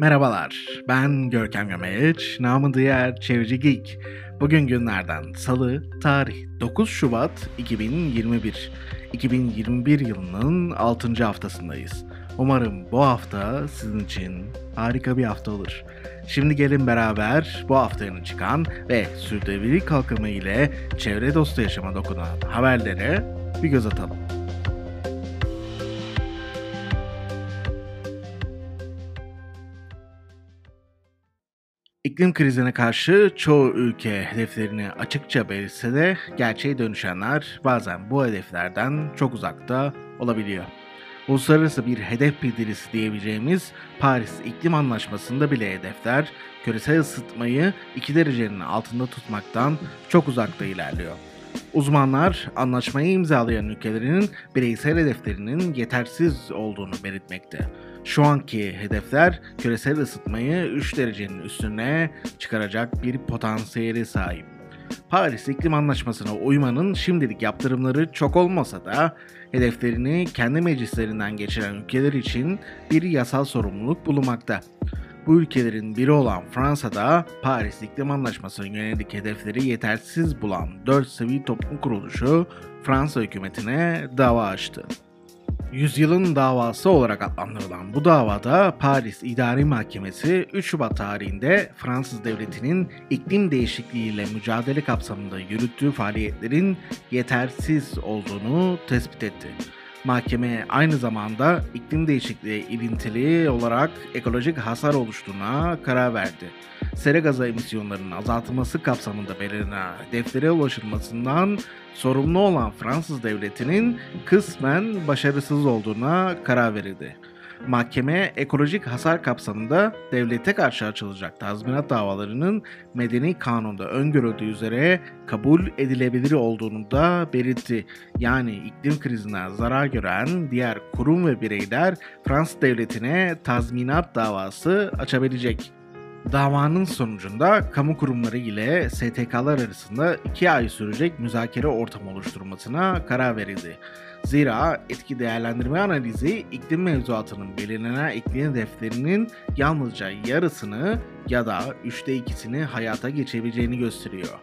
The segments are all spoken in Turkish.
Merhabalar, ben Görkem Gömeç, namı diğer Çevreci Geek. Bugün günlerden Salı, tarih 9 Şubat 2021. 2021 yılının 6. haftasındayız. Umarım bu hafta sizin için harika bir hafta olur. Şimdi gelin beraber bu haftanın çıkan ve sürdürülebilir kalkınma ile çevre dostu yaşama dokunan haberlere bir göz atalım. İklim krizine karşı çoğu ülke hedeflerini açıkça belirtse de gerçeğe dönüşenler bazen bu hedeflerden çok uzakta olabiliyor. Uluslararası bir hedef bildirisi diyebileceğimiz Paris İklim Anlaşması'nda bile hedefler küresel ısıtmayı 2 derecenin altında tutmaktan çok uzakta ilerliyor. Uzmanlar anlaşmayı imzalayan ülkelerin bireysel hedeflerinin yetersiz olduğunu belirtmekte. Şu anki hedefler küresel ısıtmayı 3 derecenin üstüne çıkaracak bir potansiyeli sahip. Paris İklim Anlaşması'na uymanın şimdilik yaptırımları çok olmasa da hedeflerini kendi meclislerinden geçiren ülkeler için bir yasal sorumluluk bulunmakta. Bu ülkelerin biri olan Fransa'da Paris İklim Anlaşması'na yönelik hedefleri yetersiz bulan 4 sivil toplum kuruluşu Fransa hükümetine dava açtı. Yüzyılın davası olarak adlandırılan bu davada Paris İdari Mahkemesi 3 Şubat tarihinde Fransız devletinin iklim değişikliğiyle mücadele kapsamında yürüttüğü faaliyetlerin yetersiz olduğunu tespit etti. Mahkeme aynı zamanda iklim değişikliği ilintili olarak ekolojik hasar oluştuğuna karar verdi. Sera gazı emisyonlarının azaltılması kapsamında belirlenen hedeflere ulaşılmasından sorumlu olan Fransız devletinin kısmen başarısız olduğuna karar verildi. Mahkeme ekolojik hasar kapsamında devlete karşı açılacak tazminat davalarının medeni kanunda öngörüldüğü üzere kabul edilebilir olduğunu da belirtti. Yani iklim krizinden zarar gören diğer kurum ve bireyler Fransız devletine tazminat davası açabilecek. Davanın sonucunda kamu kurumları ile STK'lar arasında 2 ay sürecek müzakere ortamı oluşturmasına karar verildi. Zira etki değerlendirme analizi iklim mevzuatının belirlenen iklim hedeflerinin yalnızca yarısını ya da üçte ikisini hayata geçebileceğini gösteriyor.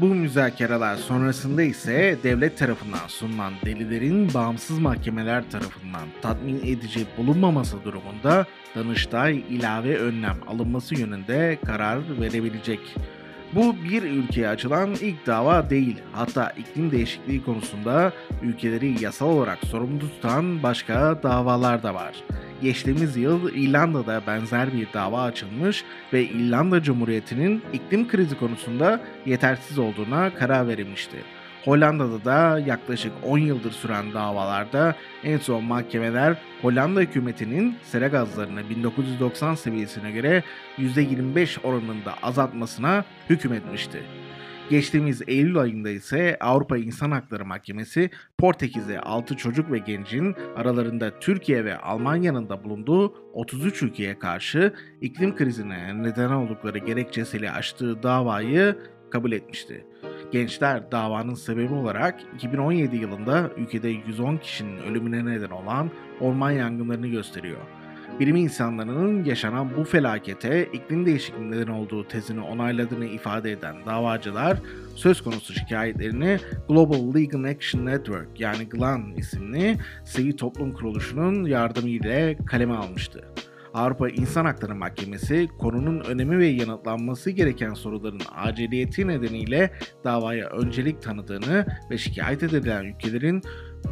Bu müzakereler sonrasında ise devlet tarafından sunulan delilerin bağımsız mahkemeler tarafından tatmin edici bulunmaması durumunda Danıştay ilave önlem alınması yönünde karar verebilecek. Bu bir ülkeye açılan ilk dava değil. Hatta iklim değişikliği konusunda ülkeleri yasal olarak sorumlu tutan başka davalar da var. Geçtiğimiz yıl İrlanda'da benzer bir dava açılmış ve İrlanda Cumhuriyeti'nin iklim krizi konusunda yetersiz olduğuna karar verilmişti. Hollanda'da da yaklaşık 10 yıldır süren davalarda en son mahkemeler Hollanda hükümetinin sera gazlarını 1990 seviyesine göre %25 oranında azaltmasına hükmetmişti. Geçtiğimiz Eylül ayında ise Avrupa İnsan Hakları Mahkemesi Portekiz'e 6 çocuk ve gencin aralarında Türkiye ve Almanya'nın da bulunduğu 33 ülkeye karşı iklim krizine neden oldukları gerekçesiyle açtığı davayı kabul etmişti. Gençler davanın sebebi olarak 2017 yılında ülkede 110 kişinin ölümüne neden olan orman yangınlarını gösteriyor. Bilim insanlarının yaşanan bu felakete iklim değişikliğinden olduğu tezini onayladığını ifade eden davacılar söz konusu şikayetlerini Global Legal Action Network yani GLAN isimli sivil toplum kuruluşunun yardımıyla kaleme almıştı. Avrupa İnsan Hakları Mahkemesi konunun önemi ve yanıtlanması gereken soruların aciliyeti nedeniyle davaya öncelik tanıdığını ve şikayet edilen ülkelerin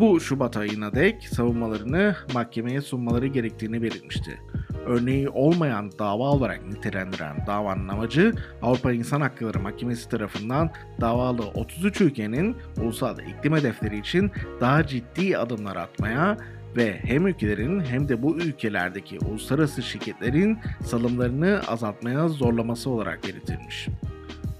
bu Şubat ayına dek savunmalarını mahkemeye sunmaları gerektiğini belirtmişti. Örneği olmayan dava olarak nitelendiren davanın amacı Avrupa İnsan Hakları Mahkemesi tarafından davalı 33 ülkenin ulusal iklim hedefleri için daha ciddi adımlar atmaya ve hem ülkelerin hem de bu ülkelerdeki uluslararası şirketlerin salımlarını azaltmaya zorlaması olarak belirtilmiş.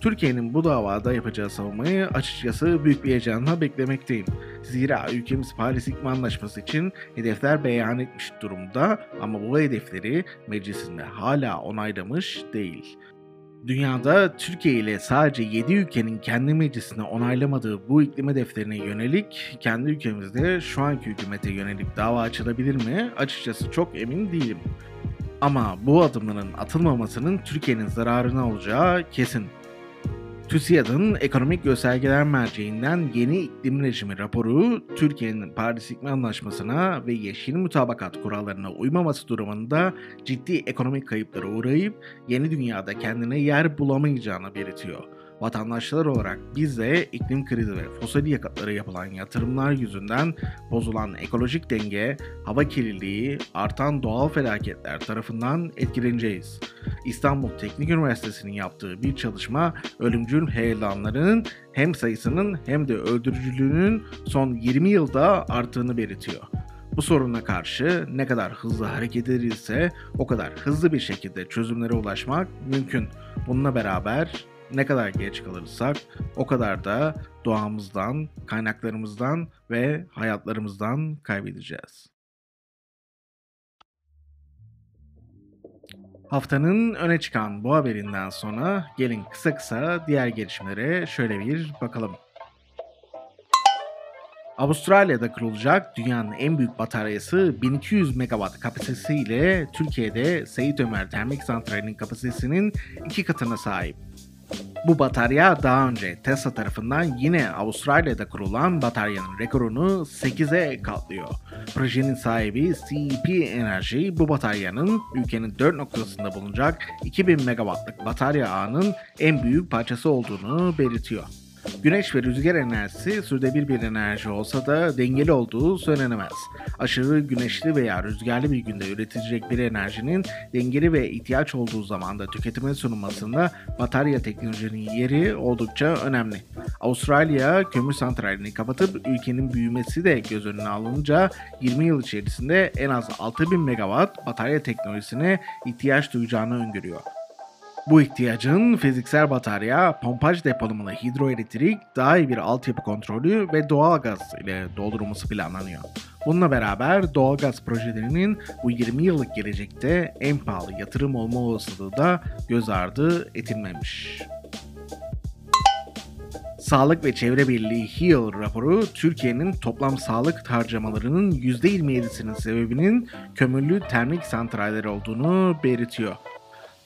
Türkiye'nin bu davada yapacağı savunmayı açıkçası büyük bir heyecanla beklemekteyim. Zira ülkemiz Paris İklim Anlaşması için hedefler beyan etmiş durumda ama bu hedefleri meclisinde hala onaylamış değil. Dünyada Türkiye ile sadece 7 ülkenin kendi meclisine onaylamadığı bu iklim hedeflerine yönelik kendi ülkemizde şu anki hükümete yönelik dava açılabilir mi? Açıkçası çok emin değilim. Ama bu adımların atılmamasının Türkiye'nin zararına olacağı kesin. TÜSİAD'ın Ekonomik Göstergeler Merceği'nden yeni iklim rejimi raporu, Türkiye'nin Paris İklim Anlaşması'na ve yeşil mutabakat kurallarına uymaması durumunda ciddi ekonomik kayıplara uğrayıp yeni dünyada kendine yer bulamayacağını belirtiyor. Vatandaşlar olarak biz de iklim krizi ve fosil yakıtlara yapılan yatırımlar yüzünden bozulan ekolojik denge, hava kirliliği, artan doğal felaketler tarafından etkileneceğiz. İstanbul Teknik Üniversitesi'nin yaptığı bir çalışma ölümcül heyelanların hem sayısının hem de öldürücülüğünün son 20 yılda arttığını belirtiyor. Bu soruna karşı ne kadar hızlı hareket edilirse o kadar hızlı bir şekilde çözümlere ulaşmak mümkün. Bununla beraber ne kadar geç kalırsak o kadar da doğamızdan, kaynaklarımızdan ve hayatlarımızdan kaybedeceğiz. Haftanın öne çıkan bu haberinden sonra gelin kısa kısa diğer gelişmelere şöyle bir bakalım. Avustralya'da kurulacak dünyanın en büyük bataryası 1200 megawatt kapasitesiyle Türkiye'de Seyit Ömer Termik Santrali'nin kapasitesinin iki katına sahip. Bu batarya daha önce Tesla tarafından yine Avustralya'da kurulan bataryanın rekorunu 8'e katlıyor. Projenin sahibi CEP Enerji bu bataryanın ülkenin 4 noktasında bulunacak 2000 megawattlık batarya ağının en büyük parçası olduğunu belirtiyor. Güneş ve rüzgar enerjisi sürdürülebilir bir enerji olsa da dengeli olduğu söylenemez. Aşırı güneşli veya rüzgarlı bir günde üretilecek bir enerjinin dengeli ve ihtiyaç olduğu zamanda tüketime sunulmasında batarya teknolojinin yeri oldukça önemli. Avustralya kömür santralini kapatıp ülkenin büyümesi de göz önüne alınca 20 yıl içerisinde en az 6000 megawatt batarya teknolojisine ihtiyaç duyacağını öngörüyor. Bu ihtiyacın fiziksel batarya, pompaj depolamalı hidroelektrik, daha iyi bir altyapı kontrolü ve doğalgaz ile doldurulması planlanıyor. Bununla beraber doğalgaz projelerinin bu 20 yıllık gelecekte en pahalı yatırım olma olasılığı da göz ardı edilmemiş. Sağlık ve Çevre Birliği HEAL raporu Türkiye'nin toplam sağlık harcamalarının %27'sinin sebebinin kömürlü termik santraller olduğunu belirtiyor.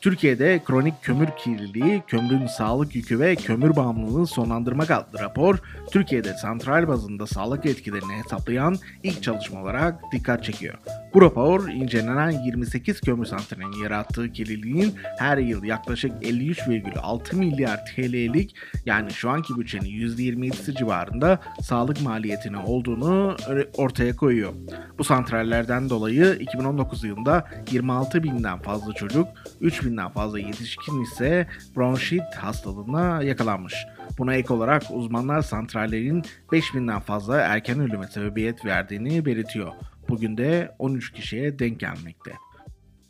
Türkiye'de kronik kömür kirliliği, kömürün sağlık yükü ve kömür bağımlılığını sonlandırmak adlı rapor, Türkiye'de santral bazında sağlık etkilerini hesaplayan ilk çalışma olarak dikkat çekiyor. Bu rapor, incelenen 28 kömür santralinin yarattığı kirliliğin her yıl yaklaşık 53,6 milyar TL'lik yani şu anki bütçenin %27'si civarında sağlık maliyetini olduğunu ortaya koyuyor. Bu santrallerden dolayı 2019 yılında 26 binden fazla çocuk, 3 binden fazla yetişkin ise bronşit hastalığına yakalanmış. Buna ek olarak uzmanlar santrallerin 5000'den fazla erken ölüme sebebiyet verdiğini belirtiyor. Bugün de 13 kişiye denk gelmekte.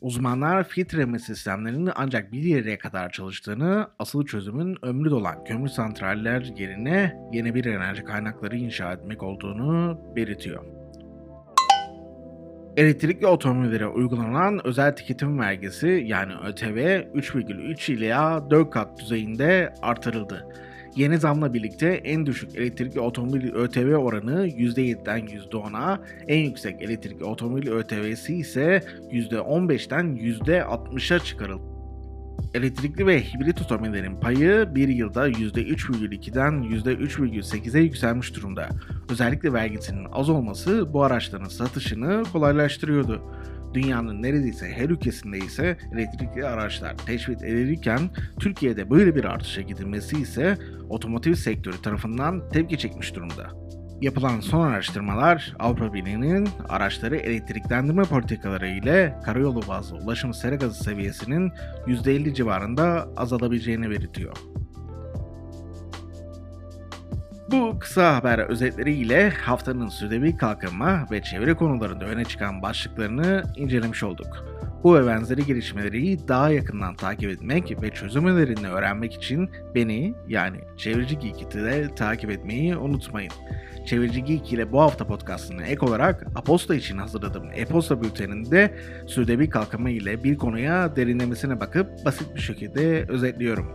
Uzmanlar filtreleme sistemlerinin ancak bir yere kadar çalıştığını, asıl çözümün ömrü dolan kömür santraller yerine yeni bir enerji kaynakları inşa etmek olduğunu belirtiyor. Elektrikli otomobillere uygulanan özel tüketim vergisi yani ÖTV 3,3 ila 4 kat düzeyinde artırıldı. Yeni zamla birlikte en düşük elektrikli otomobil ÖTV oranı %7'den %10'a, en yüksek elektrikli otomobil ÖTV'si ise %15'ten %60'a çıkarıldı. Elektrikli ve hibrit otomobillerin payı bir yılda %3,2'den %3,8'e yükselmiş durumda. Özellikle vergisinin az olması bu araçların satışını kolaylaştırıyordu. Dünyanın neredeyse her ülkesinde ise elektrikli araçlar teşvik edilirken Türkiye'de böyle bir artışa gidilmesi ise otomotiv sektörü tarafından tepki çekmiş durumda. Yapılan son araştırmalar Avrupa Birliği'nin araçları elektriklendirme politikaları ile karayolu bazlı ulaşım sera gazı seviyesinin %50 civarında azalabileceğini belirtiyor. Bu kısa haber özetleriyle haftanın sürdürülebilir kalkınma ve çevre konularında öne çıkan başlıklarını incelemiş olduk. Bu ve benzeri gelişmeleri daha yakından takip etmek ve çözüm önerilerini öğrenmek için beni yani Çevreci Geek'i takip etmeyi unutmayın. Çevirici Geek ile bu hafta podcastına ek olarak Aposta için hazırladığım e-posta bülteninde sürdürülebilir kalkınma ile bir konuya derinlemesine bakıp basit bir şekilde özetliyorum.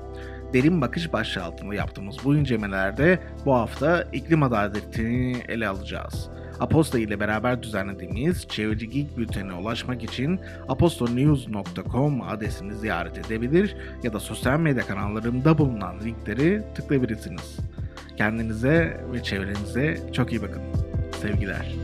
Derin bakış başlığı altında yaptığımız bu incelemelerde bu hafta iklim adaletini ele alacağız. Aposto ile beraber düzenlediğimiz Çevreci Geek Bülteni'ne ulaşmak için apostonews.com adresini ziyaret edebilir ya da sosyal medya kanallarımda bulunan linkleri tıklayabilirsiniz. Kendinize ve çevrenize çok iyi bakın. Sevgiler.